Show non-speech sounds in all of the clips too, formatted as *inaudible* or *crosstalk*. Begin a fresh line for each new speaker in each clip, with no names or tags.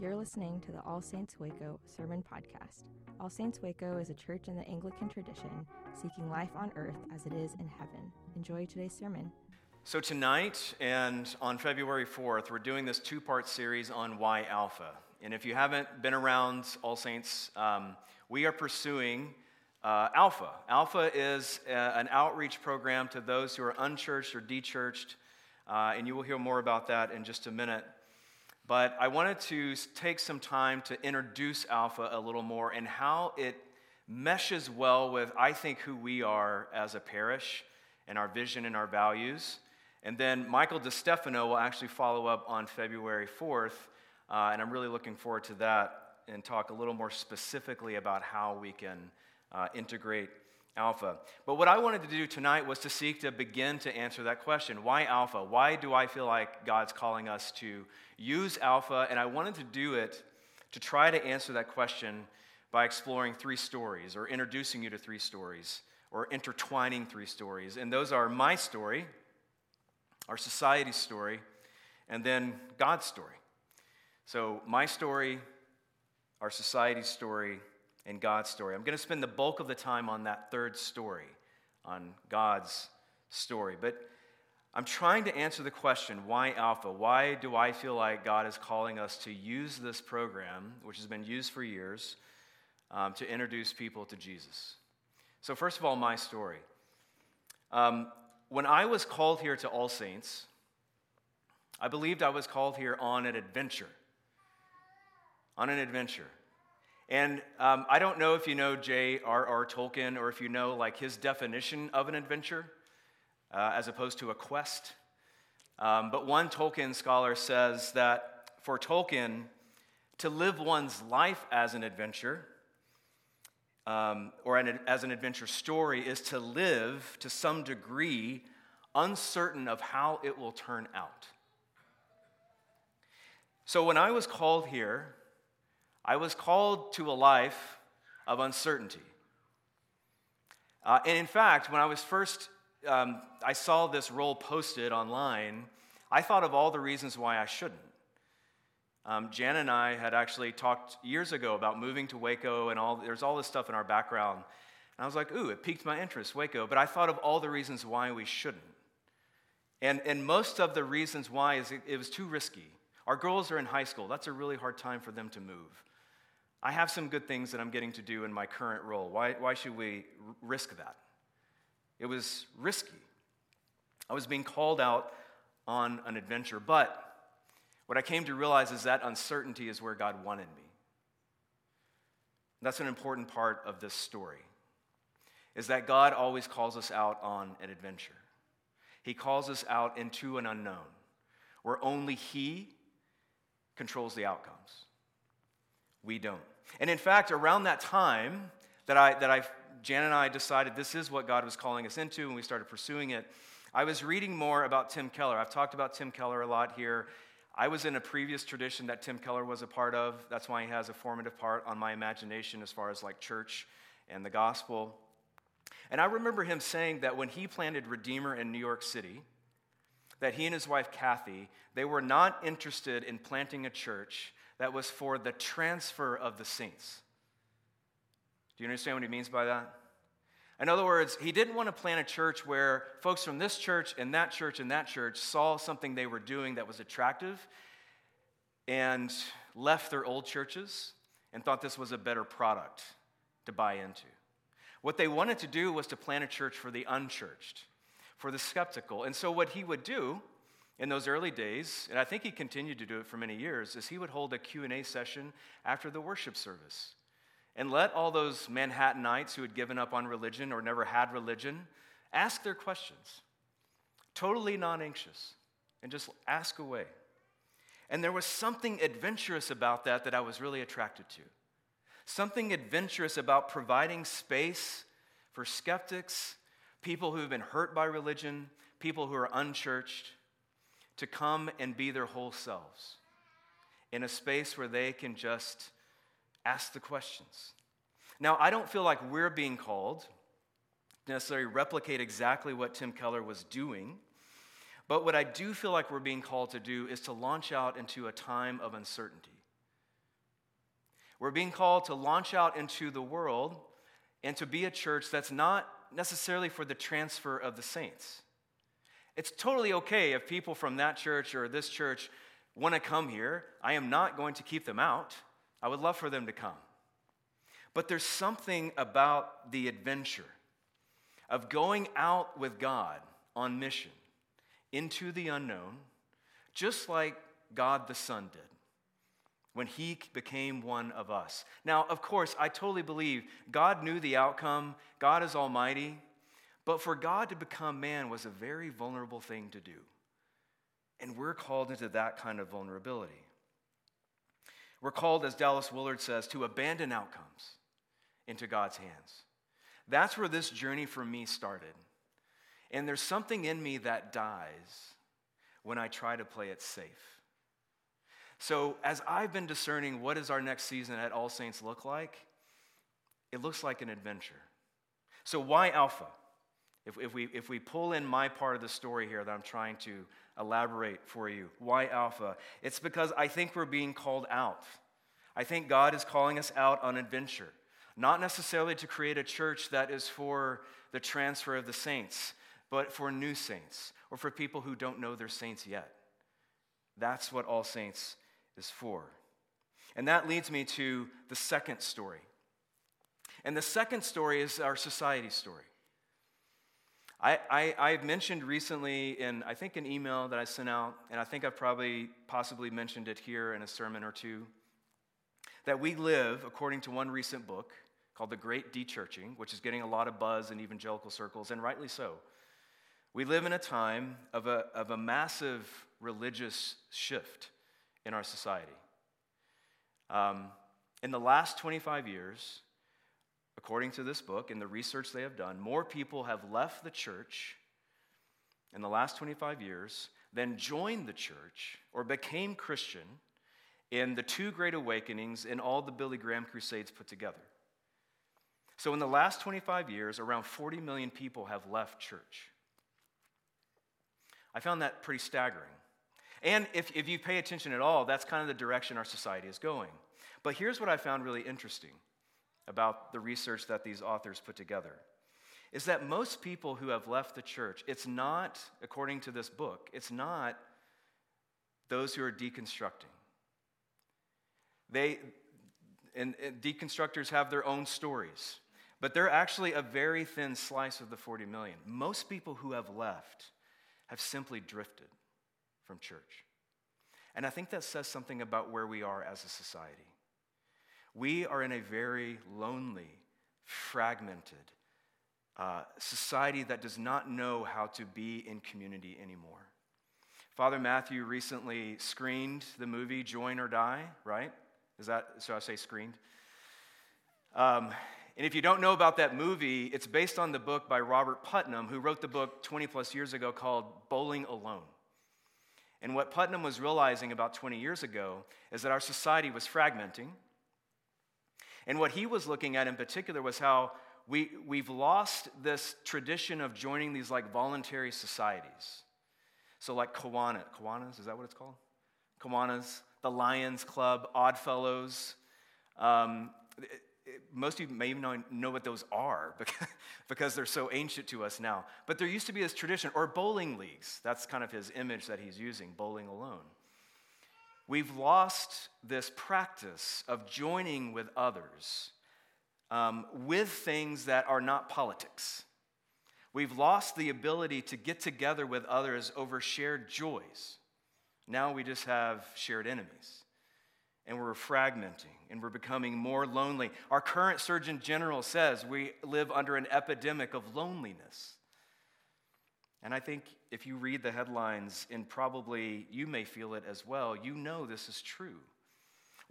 You're listening to the All Saints Waco Sermon Podcast. All Saints Waco is a church in the Anglican tradition seeking life on earth as it is in heaven. Enjoy today's sermon.
So, tonight and on February 4th, we're doing this two part series on Why Alpha. And if you haven't been around All Saints, um, we are pursuing uh, Alpha. Alpha is a, an outreach program to those who are unchurched or dechurched, uh, and you will hear more about that in just a minute. But I wanted to take some time to introduce Alpha a little more and how it meshes well with, I think, who we are as a parish and our vision and our values. And then Michael DeStefano will actually follow up on February 4th, uh, and I'm really looking forward to that and talk a little more specifically about how we can uh, integrate Alpha. But what I wanted to do tonight was to seek to begin to answer that question why Alpha? Why do I feel like God's calling us to use Alpha? And I wanted to do it to try to answer that question by exploring three stories or introducing you to three stories or intertwining three stories. And those are my story, our society's story, and then God's story. So, my story, our society's story, and God's story. I'm going to spend the bulk of the time on that third story, on God's story. But I'm trying to answer the question why Alpha? Why do I feel like God is calling us to use this program, which has been used for years, um, to introduce people to Jesus? So, first of all, my story. Um, when I was called here to All Saints, I believed I was called here on an adventure. On an adventure. And um, I don't know if you know J.R.R. Tolkien or if you know like his definition of an adventure uh, as opposed to a quest. Um, but one Tolkien scholar says that for Tolkien, to live one's life as an adventure um, or an, as an adventure story is to live to some degree uncertain of how it will turn out. So when I was called here, I was called to a life of uncertainty. Uh, and in fact, when I was first, um, I saw this role posted online, I thought of all the reasons why I shouldn't. Um, Jan and I had actually talked years ago about moving to Waco and all, there's all this stuff in our background. And I was like, ooh, it piqued my interest, Waco. But I thought of all the reasons why we shouldn't. And, and most of the reasons why is it, it was too risky. Our girls are in high school. That's a really hard time for them to move. I have some good things that I'm getting to do in my current role. Why, why should we risk that? It was risky. I was being called out on an adventure, but what I came to realize is that uncertainty is where God wanted me. That's an important part of this story. Is that God always calls us out on an adventure. He calls us out into an unknown where only He controls the outcomes. We don't. And in fact, around that time that I, that I, Jan and I decided this is what God was calling us into, and we started pursuing it, I was reading more about Tim Keller. I've talked about Tim Keller a lot here. I was in a previous tradition that Tim Keller was a part of. That's why he has a formative part on my imagination as far as like church and the gospel. And I remember him saying that when he planted Redeemer in New York City, that he and his wife Kathy, they were not interested in planting a church that was for the transfer of the saints. Do you understand what he means by that? In other words, he didn't want to plant a church where folks from this church and that church and that church saw something they were doing that was attractive and left their old churches and thought this was a better product to buy into. What they wanted to do was to plant a church for the unchurched, for the skeptical. And so, what he would do in those early days, and I think he continued to do it for many years, is he would hold a Q&A session after the worship service and let all those Manhattanites who had given up on religion or never had religion ask their questions, totally non-anxious, and just ask away. And there was something adventurous about that that I was really attracted to. Something adventurous about providing space for skeptics, people who have been hurt by religion, people who are unchurched, to come and be their whole selves in a space where they can just ask the questions. Now, I don't feel like we're being called necessarily replicate exactly what Tim Keller was doing, but what I do feel like we're being called to do is to launch out into a time of uncertainty. We're being called to launch out into the world and to be a church that's not necessarily for the transfer of the saints. It's totally okay if people from that church or this church want to come here. I am not going to keep them out. I would love for them to come. But there's something about the adventure of going out with God on mission into the unknown, just like God the Son did when he became one of us. Now, of course, I totally believe God knew the outcome, God is almighty, but for God to become man was a very vulnerable thing to do. And we're called into that kind of vulnerability. We're called, as Dallas Willard says, to abandon outcomes into God's hands. That's where this journey for me started. And there's something in me that dies when I try to play it safe. So, as I've been discerning what does our next season at All Saints look like, it looks like an adventure. So, why Alpha? If, if, we, if we pull in my part of the story here that I'm trying to elaborate for you, why Alpha? It's because I think we're being called out. I think God is calling us out on adventure, not necessarily to create a church that is for the transfer of the saints, but for new saints or for people who don't know they're saints yet. That's what All Saints is for. And that leads me to the second story. And the second story is our society story. I, I, I mentioned recently in, I think, an email that I sent out, and I think I've probably possibly mentioned it here in a sermon or two, that we live, according to one recent book called The Great Dechurching, which is getting a lot of buzz in evangelical circles, and rightly so. We live in a time of a, of a massive religious shift in our society. Um, in the last 25 years, according to this book and the research they have done, more people have left the church in the last 25 years than joined the church or became Christian in the two great awakenings and all the Billy Graham crusades put together. So, in the last 25 years, around 40 million people have left church. I found that pretty staggering. And if, if you pay attention at all, that's kind of the direction our society is going. But here's what I found really interesting about the research that these authors put together is that most people who have left the church, it's not, according to this book, it's not those who are deconstructing. They, and, and deconstructors have their own stories, but they're actually a very thin slice of the 40 million. Most people who have left have simply drifted from church. And I think that says something about where we are as a society. We are in a very lonely, fragmented uh, society that does not know how to be in community anymore. Father Matthew recently screened the movie Join or Die, right? Is that, so I say screened? Um, and if you don't know about that movie, it's based on the book by Robert Putnam, who wrote the book 20 plus years ago called Bowling Alone. And what Putnam was realizing about 20 years ago is that our society was fragmenting, and what he was looking at in particular was how we, we've lost this tradition of joining these like voluntary societies. So, like Kiwanis, Kiwanis, is that what it's called? Kiwanis, the Lions Club, Oddfellows. Um, most of you may even know what those are *laughs* because they're so ancient to us now. But there used to be this tradition, or bowling leagues. That's kind of his image that he's using, bowling alone. We've lost this practice of joining with others um, with things that are not politics. We've lost the ability to get together with others over shared joys. Now we just have shared enemies. And we're fragmenting and we're becoming more lonely. Our current Surgeon General says we live under an epidemic of loneliness. And I think if you read the headlines, and probably you may feel it as well, you know this is true.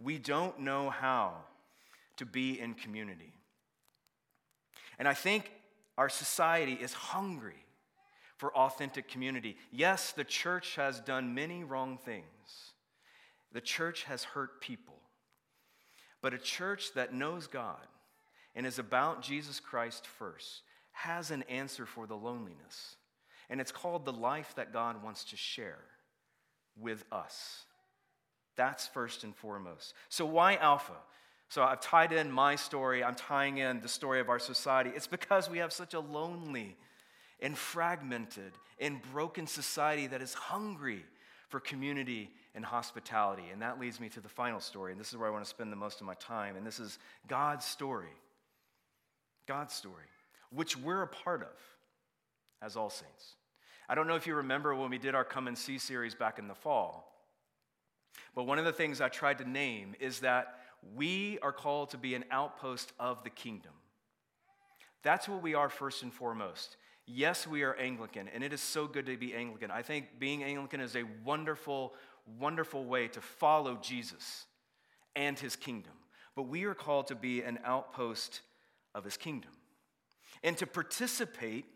We don't know how to be in community. And I think our society is hungry for authentic community. Yes, the church has done many wrong things, the church has hurt people. But a church that knows God and is about Jesus Christ first has an answer for the loneliness. And it's called the life that God wants to share with us. That's first and foremost. So, why Alpha? So I've tied in my story, I'm tying in the story of our society. It's because we have such a lonely and fragmented and broken society that is hungry for community and hospitality. And that leads me to the final story. And this is where I want to spend the most of my time. And this is God's story. God's story, which we're a part of as All Saints. I don't know if you remember when we did our Come and See series back in the fall, but one of the things I tried to name is that we are called to be an outpost of the kingdom. That's what we are first and foremost. Yes, we are Anglican, and it is so good to be Anglican. I think being Anglican is a wonderful, wonderful way to follow Jesus and his kingdom. But we are called to be an outpost of his kingdom and to participate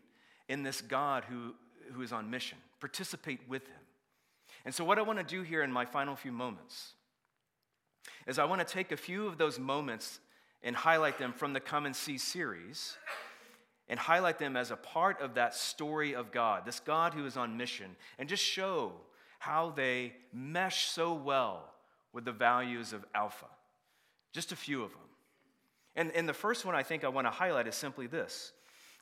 in this God who, who is on mission, participate with him. And so, what I want to do here in my final few moments is I want to take a few of those moments and highlight them from the Come and See series and highlight them as a part of that story of God, this God who is on mission, and just show how they mesh so well with the values of Alpha. Just a few of them. And, and the first one I think I want to highlight is simply this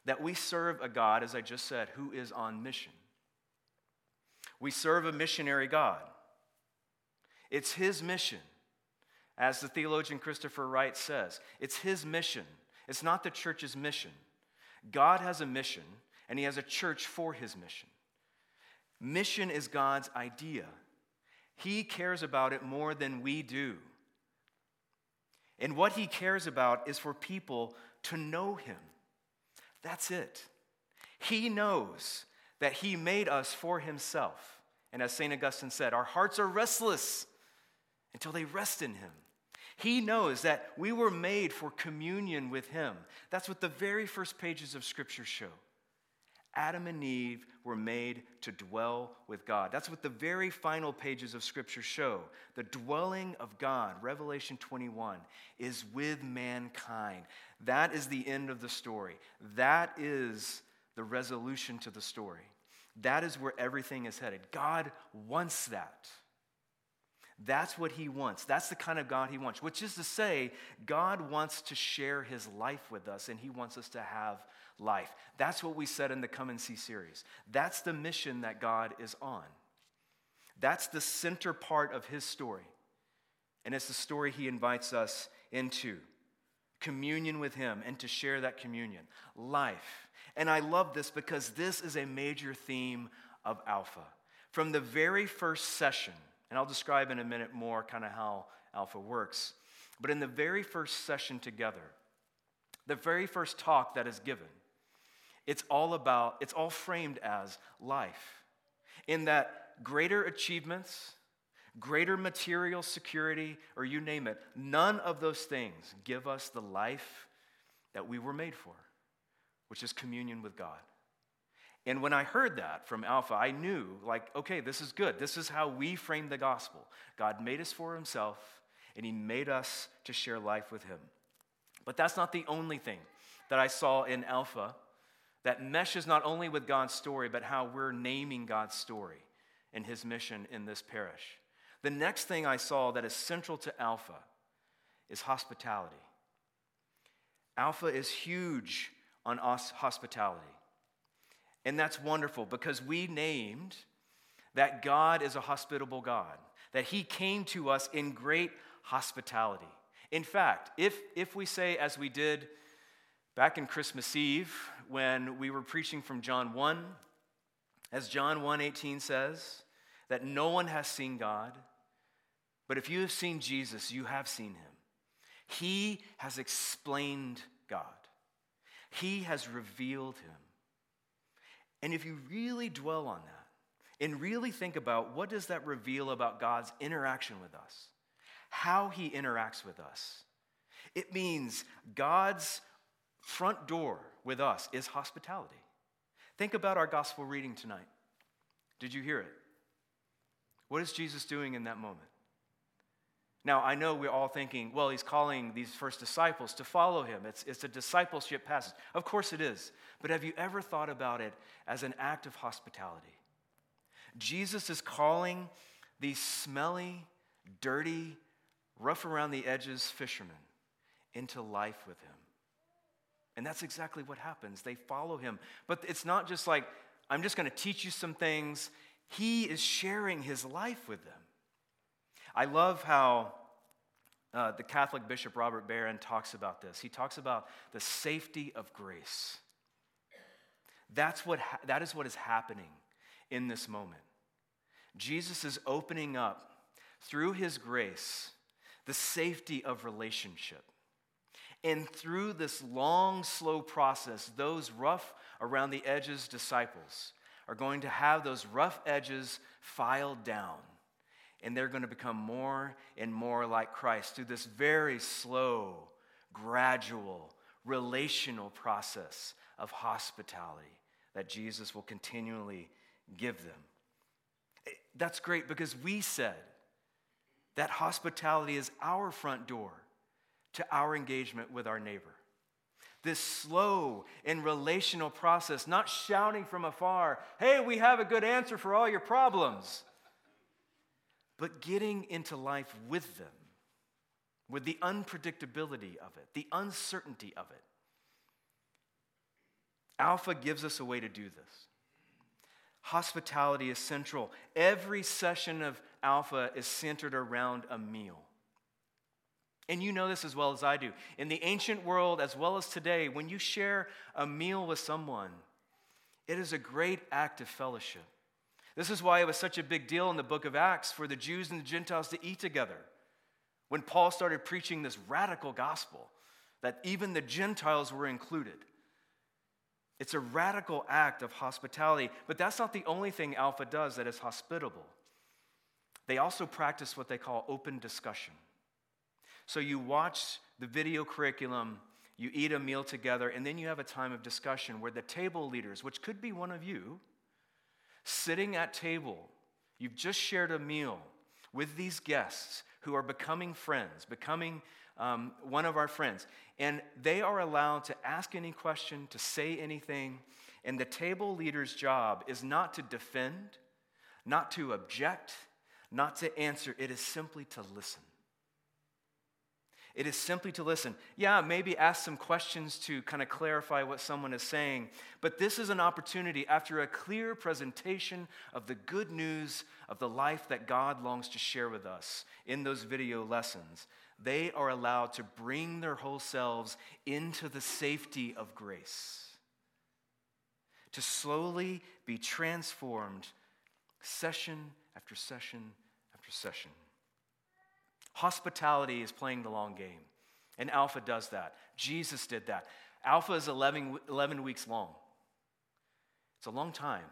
that we serve a God, as I just said, who is on mission. We serve a missionary God. It's his mission, as the theologian Christopher Wright says. It's his mission, it's not the church's mission. God has a mission, and He has a church for His mission. Mission is God's idea. He cares about it more than we do. And what He cares about is for people to know Him. That's it. He knows that He made us for Himself. And as St. Augustine said, our hearts are restless until they rest in Him. He knows that we were made for communion with Him. That's what the very first pages of Scripture show. Adam and Eve were made to dwell with God. That's what the very final pages of Scripture show. The dwelling of God, Revelation 21, is with mankind. That is the end of the story. That is the resolution to the story. That is where everything is headed. God wants that. That's what he wants. That's the kind of God he wants, which is to say, God wants to share his life with us and he wants us to have life. That's what we said in the Come and See series. That's the mission that God is on. That's the center part of his story. And it's the story he invites us into communion with him and to share that communion, life. And I love this because this is a major theme of Alpha. From the very first session, and I'll describe in a minute more kind of how Alpha works. But in the very first session together, the very first talk that is given, it's all about, it's all framed as life. In that greater achievements, greater material security, or you name it, none of those things give us the life that we were made for, which is communion with God. And when I heard that from Alpha, I knew, like, okay, this is good. This is how we frame the gospel. God made us for himself, and he made us to share life with him. But that's not the only thing that I saw in Alpha that meshes not only with God's story, but how we're naming God's story and his mission in this parish. The next thing I saw that is central to Alpha is hospitality. Alpha is huge on us hospitality. And that's wonderful because we named that God is a hospitable God, that He came to us in great hospitality. In fact, if, if we say, as we did back in Christmas Eve when we were preaching from John 1, as John 1:18 says, that no one has seen God, but if you have seen Jesus, you have seen him. He has explained God. He has revealed him. And if you really dwell on that and really think about what does that reveal about God's interaction with us, how he interacts with us, it means God's front door with us is hospitality. Think about our gospel reading tonight. Did you hear it? What is Jesus doing in that moment? Now, I know we're all thinking, well, he's calling these first disciples to follow him. It's, it's a discipleship passage. Of course it is. But have you ever thought about it as an act of hospitality? Jesus is calling these smelly, dirty, rough around the edges fishermen into life with him. And that's exactly what happens. They follow him. But it's not just like, I'm just going to teach you some things. He is sharing his life with them. I love how uh, the Catholic Bishop Robert Barron talks about this. He talks about the safety of grace. That's what ha- that is what is happening in this moment. Jesus is opening up through his grace the safety of relationship. And through this long, slow process, those rough around the edges disciples are going to have those rough edges filed down. And they're going to become more and more like Christ through this very slow, gradual, relational process of hospitality that Jesus will continually give them. Eh, that's great because we said that hospitality is our front door to our engagement with our neighbor. This slow and relational process, not shouting from afar, hey, we have a good answer for all your problems, but getting into life with them, with the unpredictability of it, the uncertainty of it. Alpha gives us a way to do this. Hospitality is central. Every session of Alpha is centered around a meal. And you know this as well as I do. In the ancient world, as well as today, when you share a meal with someone, it is a great act of fellowship. This is why it was such a big deal in the book of Acts for the Jews and the Gentiles to eat together. When Paul started preaching this radical gospel, that even the Gentiles were included. It's a radical act of hospitality, but that's not the only thing Alpha does that is hospitable. They also practice what they call open discussion. So you watch the video curriculum, you eat a meal together, and then you have a time of discussion where the table leaders, which could be one of you, sitting at table, you've just shared a meal with these guests who are becoming friends, becoming um, one of our friends. And they are allowed to ask any question, to say anything. And the table leader's job is not to defend, not to object, not to answer. It is simply to listen. It is simply to listen. Yeah, maybe ask some questions to kind of clarify what someone is saying, but this is an opportunity after a clear presentation of the good news of the life that God longs to share with us in those video lessons they are allowed to bring their whole selves into the safety of grace, to slowly be transformed session after session after session. Hospitality is playing the long game, and Alpha does that. Jesus did that. Alpha is 11, 11 weeks long. It's a long time.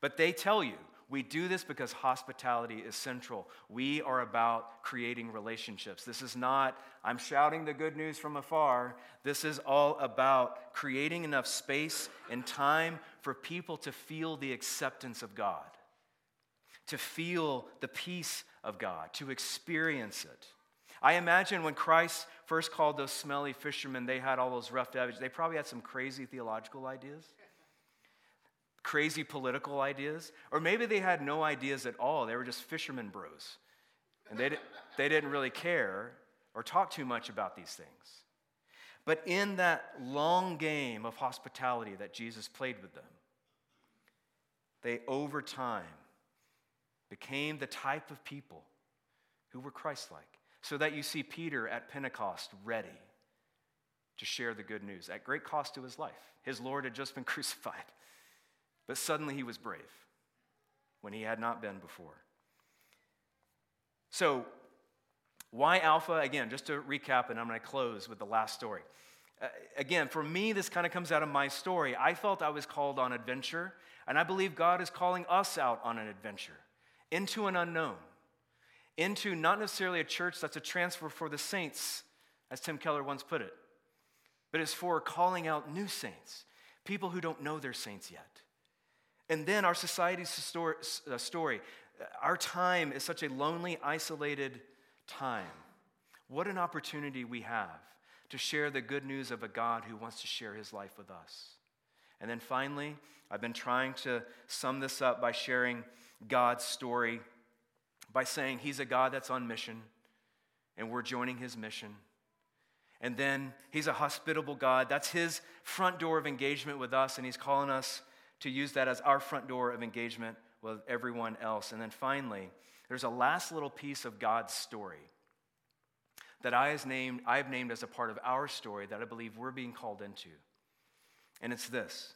But they tell you we do this because hospitality is central. We are about creating relationships. This is not, I'm shouting the good news from afar. This is all about creating enough space and time for people to feel the acceptance of God, to feel the peace of God, to experience it. I imagine when Christ first called those smelly fishermen, they had all those rough edges. They probably had some crazy theological ideas crazy political ideas, or maybe they had no ideas at all. They were just fishermen bros. And they, *laughs* they didn't really care or talk too much about these things. But in that long game of hospitality that Jesus played with them, they over time became the type of people who were Christ like. So that you see Peter at Pentecost ready to share the good news at great cost to his life. His Lord had just been *laughs* crucified. But suddenly he was brave when he had not been before. So, why Alpha? Again, just to recap, and I'm going to close with the last story. Uh, again, for me, this kind of comes out of my story. I felt I was called on adventure, and I believe God is calling us out on an adventure into an unknown, into not necessarily a church that's a transfer for the saints, as Tim Keller once put it, but it's for calling out new saints, people who don't know they're saints yet. And then our society's uh, story. Our time is such a lonely, isolated time. What an opportunity we have to share the good news of a God who wants to share his life with us. And then finally, I've been trying to sum this up by sharing God's story by saying he's a God that's on mission and we're joining his mission. And then he's a hospitable God. That's his front door of engagement with us, and he's calling us to use that as our front door of engagement with everyone else. And then finally, there's a last little piece of God's story that I, has named, I have named as a part of our story that I believe we're being called into. And it's this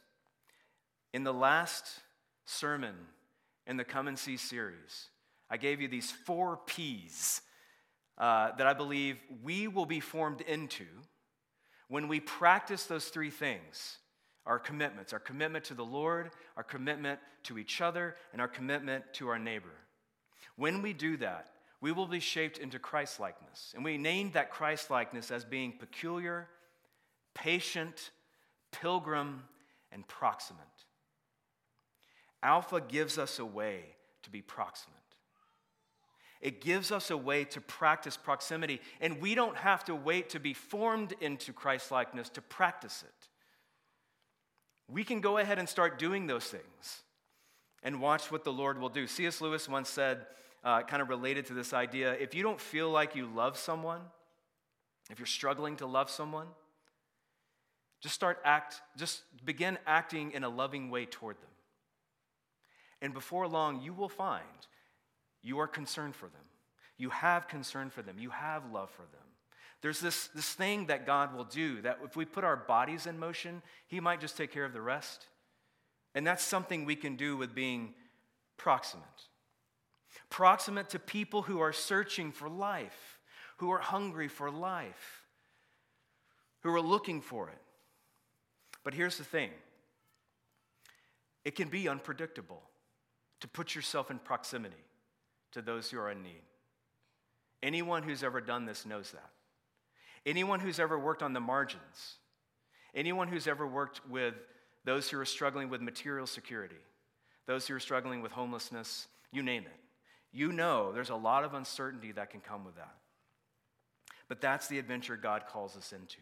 In the last sermon in the Come and See series, I gave you these four P's uh, that I believe we will be formed into when we practice those three things our commitments, our commitment to the Lord, our commitment to each other, and our commitment to our neighbor. When we do that, we will be shaped into Christ likeness. And we named that Christ likeness as being peculiar, patient, pilgrim, and proximate. Alpha gives us a way to be proximate. It gives us a way to practice proximity, and we don't have to wait to be formed into Christ likeness to practice it. We can go ahead and start doing those things and watch what the Lord will do. C.S. Lewis once said, uh, kind of related to this idea if you don't feel like you love someone, if you're struggling to love someone, just start act, just begin acting in a loving way toward them. And before long, you will find you are concerned for them. You have concern for them. You have love for them. There's this, this thing that God will do that if we put our bodies in motion, He might just take care of the rest. And that's something we can do with being proximate. Proximate to people who are searching for life, who are hungry for life, who are looking for it. But here's the thing it can be unpredictable to put yourself in proximity to those who are in need. Anyone who's ever done this knows that. Anyone who's ever worked on the margins, anyone who's ever worked with those who are struggling with material security, those who are struggling with homelessness, you name it, you know there's a lot of uncertainty that can come with that. But that's the adventure God calls us into.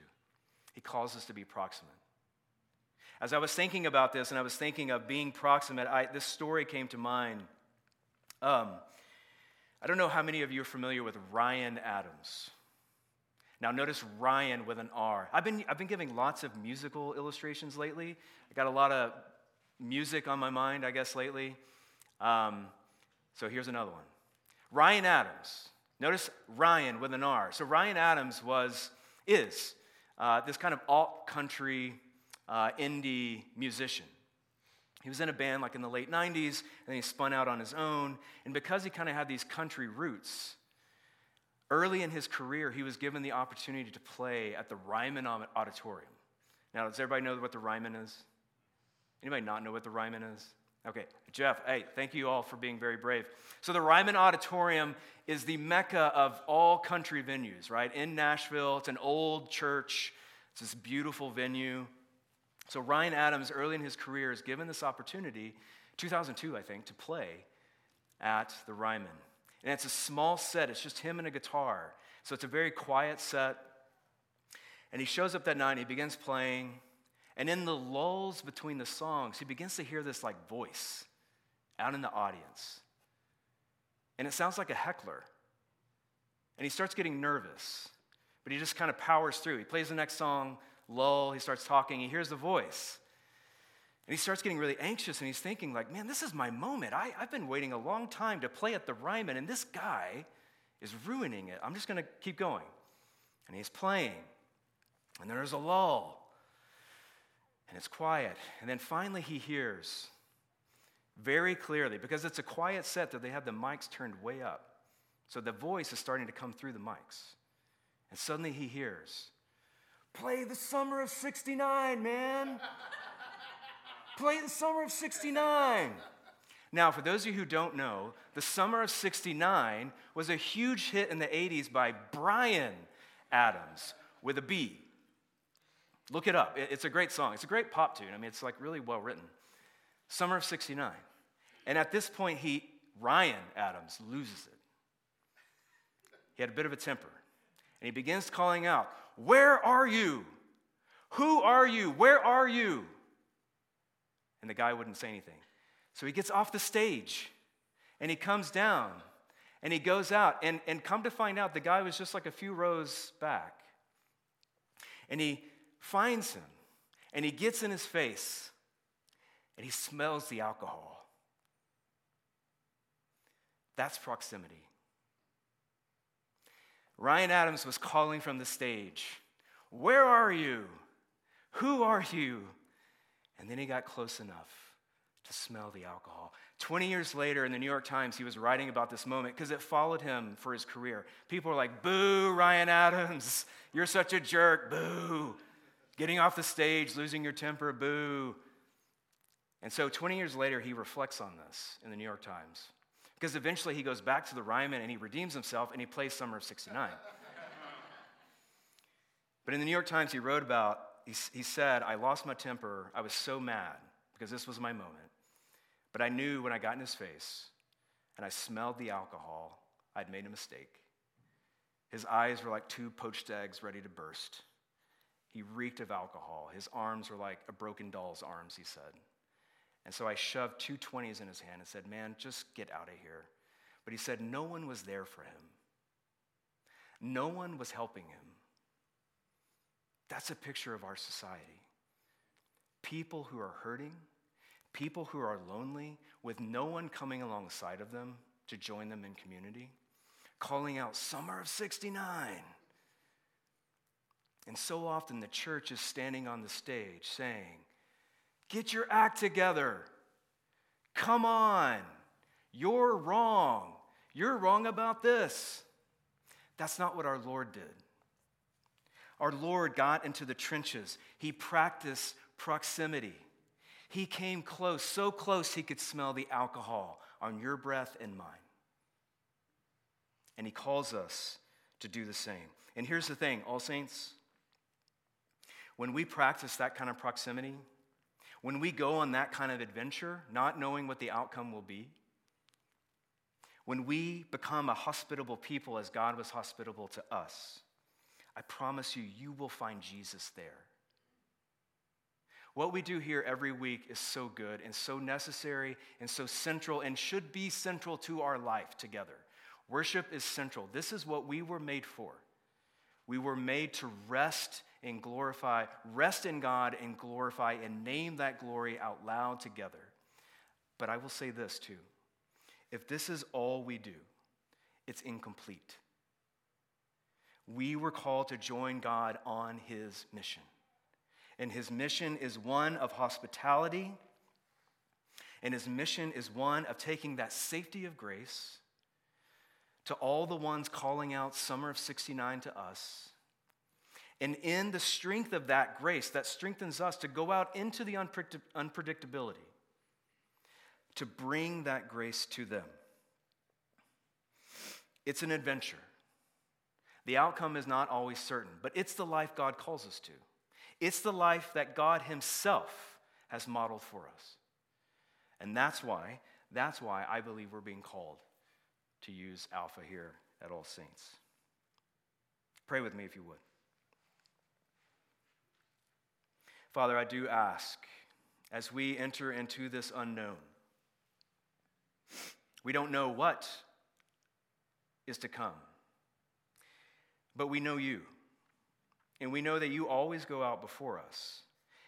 He calls us to be proximate. As I was thinking about this and I was thinking of being proximate, I, this story came to mind. Um, I don't know how many of you are familiar with Ryan Adams. Now, notice Ryan with an R. I've been, I've been giving lots of musical illustrations lately. I got a lot of music on my mind, I guess, lately. Um, so here's another one Ryan Adams. Notice Ryan with an R. So Ryan Adams was, is, uh, this kind of alt country uh, indie musician. He was in a band like in the late 90s, and he spun out on his own. And because he kind of had these country roots, early in his career, he was given the opportunity to play at the Ryman Auditorium. Now, does everybody know what the Ryman is? Anybody not know what the Ryman is? Okay, Jeff, hey, thank you all for being very brave. So, the Ryman Auditorium is the mecca of all country venues, right? In Nashville, it's an old church, it's this beautiful venue. So Ryan Adams, early in his career, is given this opportunity, 2002, I think, to play at the Ryman. And it's a small set, it's just him and a guitar. So it's a very quiet set. And he shows up that night and he begins playing. And in the lulls between the songs, he begins to hear this like voice out in the audience. And it sounds like a heckler. And he starts getting nervous, but he just kind of powers through. He plays the next song, lull, he starts talking, he hears the voice. And he starts getting really anxious and he's thinking, like, man, this is my moment. I, I've been waiting a long time to play at the Ryman, and this guy is ruining it. I'm just going to keep going. And he's playing. And there's a lull. And it's quiet. And then finally he hears very clearly, because it's a quiet set that they have the mics turned way up. So the voice is starting to come through the mics. And suddenly he hears, Play the summer of 69, man. Play the summer of 69. Now, for those of you who don't know, the summer of 69 was a huge hit in the 80s by Bryan Adams with a B. Look it up. It's a great song. It's a great pop tune. I mean, it's like really well written. Summer of 69. And at this point, he, Ryan Adams, loses it. He had a bit of a temper. And he begins calling out, where are you? Who are you? Where are you? And the guy wouldn't say anything. So he gets off the stage and he comes down and he goes out. And, and come to find out, the guy was just like a few rows back. And he finds him and he gets in his face and he smells the alcohol. That's proximity. Ryan Adams was calling from the stage, Where are you? Who are you? And then he got close enough to smell the alcohol. 20 years later, in the New York Times, he was writing about this moment because it followed him for his career. People were like, Boo, Ryan Adams, *laughs* you're such a jerk, boo. Getting off the stage, losing your temper, boo. And so 20 years later, he reflects on this in the New York Times. Because eventually he goes back to the Ryman and he redeems himself and he plays Summer of 69. but in the New York Times, he wrote about, he, he said, I lost my temper. I was so mad because this was my moment. But I knew when I got in his face and I smelled the alcohol, I'd made a mistake. His eyes were like two poached eggs ready to burst. He reeked of alcohol. His arms were like a broken doll's arms, he said. And so I shoved two 20s in his hand and said, Man, just get out of here. But he said, No one was there for him, no one was helping him. That's a picture of our society. People who are hurting, people who are lonely, with no one coming alongside of them to join them in community, calling out, Summer of 69. And so often the church is standing on the stage saying, Get your act together. Come on. You're wrong. You're wrong about this. That's not what our Lord did. Our Lord got into the trenches, He practiced proximity. He came close, so close he could smell the alcohol on your breath and mine. And He calls us to do the same. And here's the thing, All Saints, when we practice that kind of proximity, when we go on that kind of adventure, not knowing what the outcome will be, when we become a hospitable people as God was hospitable to us, I promise you, you will find Jesus there. What we do here every week is so good and so necessary and so central and should be central to our life together. Worship is central. This is what we were made for. We were made to rest and glorify, rest in God and glorify and name that glory out loud together. But I will say this too if this is all we do, it's incomplete. We were called to join God on his mission. And his mission is one of hospitality, and his mission is one of taking that safety of grace to all the ones calling out Summer of 69 to us and in the strength of that grace, that strengthens us to go out into the unpredictability, to bring that grace to them. It's an adventure. The outcome is not always certain, but it's the life God calls us to. It's the life that God Himself has modeled for us. And that's why, that's why I believe we're being called to use Alpha here at All Saints. Pray with me if you would. Father, I do ask as we enter into this unknown, we don't know what is to come, but we know you. And we know that you always go out before us,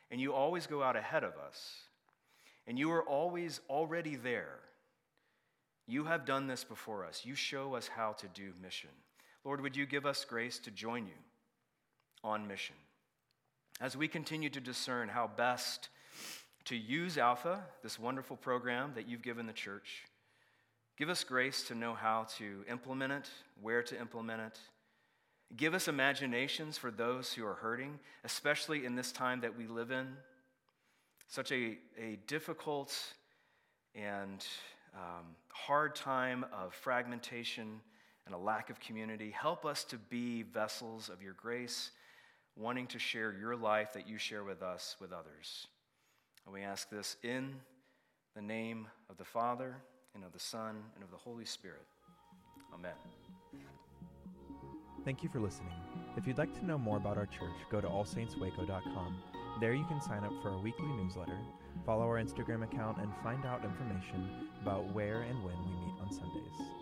and you always go out ahead of us, and you are always already there. You have done this before us. You show us how to do mission. Lord, would you give us grace to join you on mission? As we continue to discern how best to use Alpha, this wonderful program that you've given the church, give us grace to know how to implement it, where to implement it. Give us imaginations for those who are hurting, especially in this time that we live in. Such a, a difficult and um, hard time of fragmentation and a lack of community. Help us to be vessels of your grace wanting to share your life that you share with us with others. And we ask this in the name of the Father, and of the Son, and of the Holy Spirit. Amen.
Thank you for listening. If you'd like to know more about our church, go to allsaintswaco.com. There you can sign up for our weekly newsletter, follow our Instagram account, and find out information about where and when we meet on Sundays.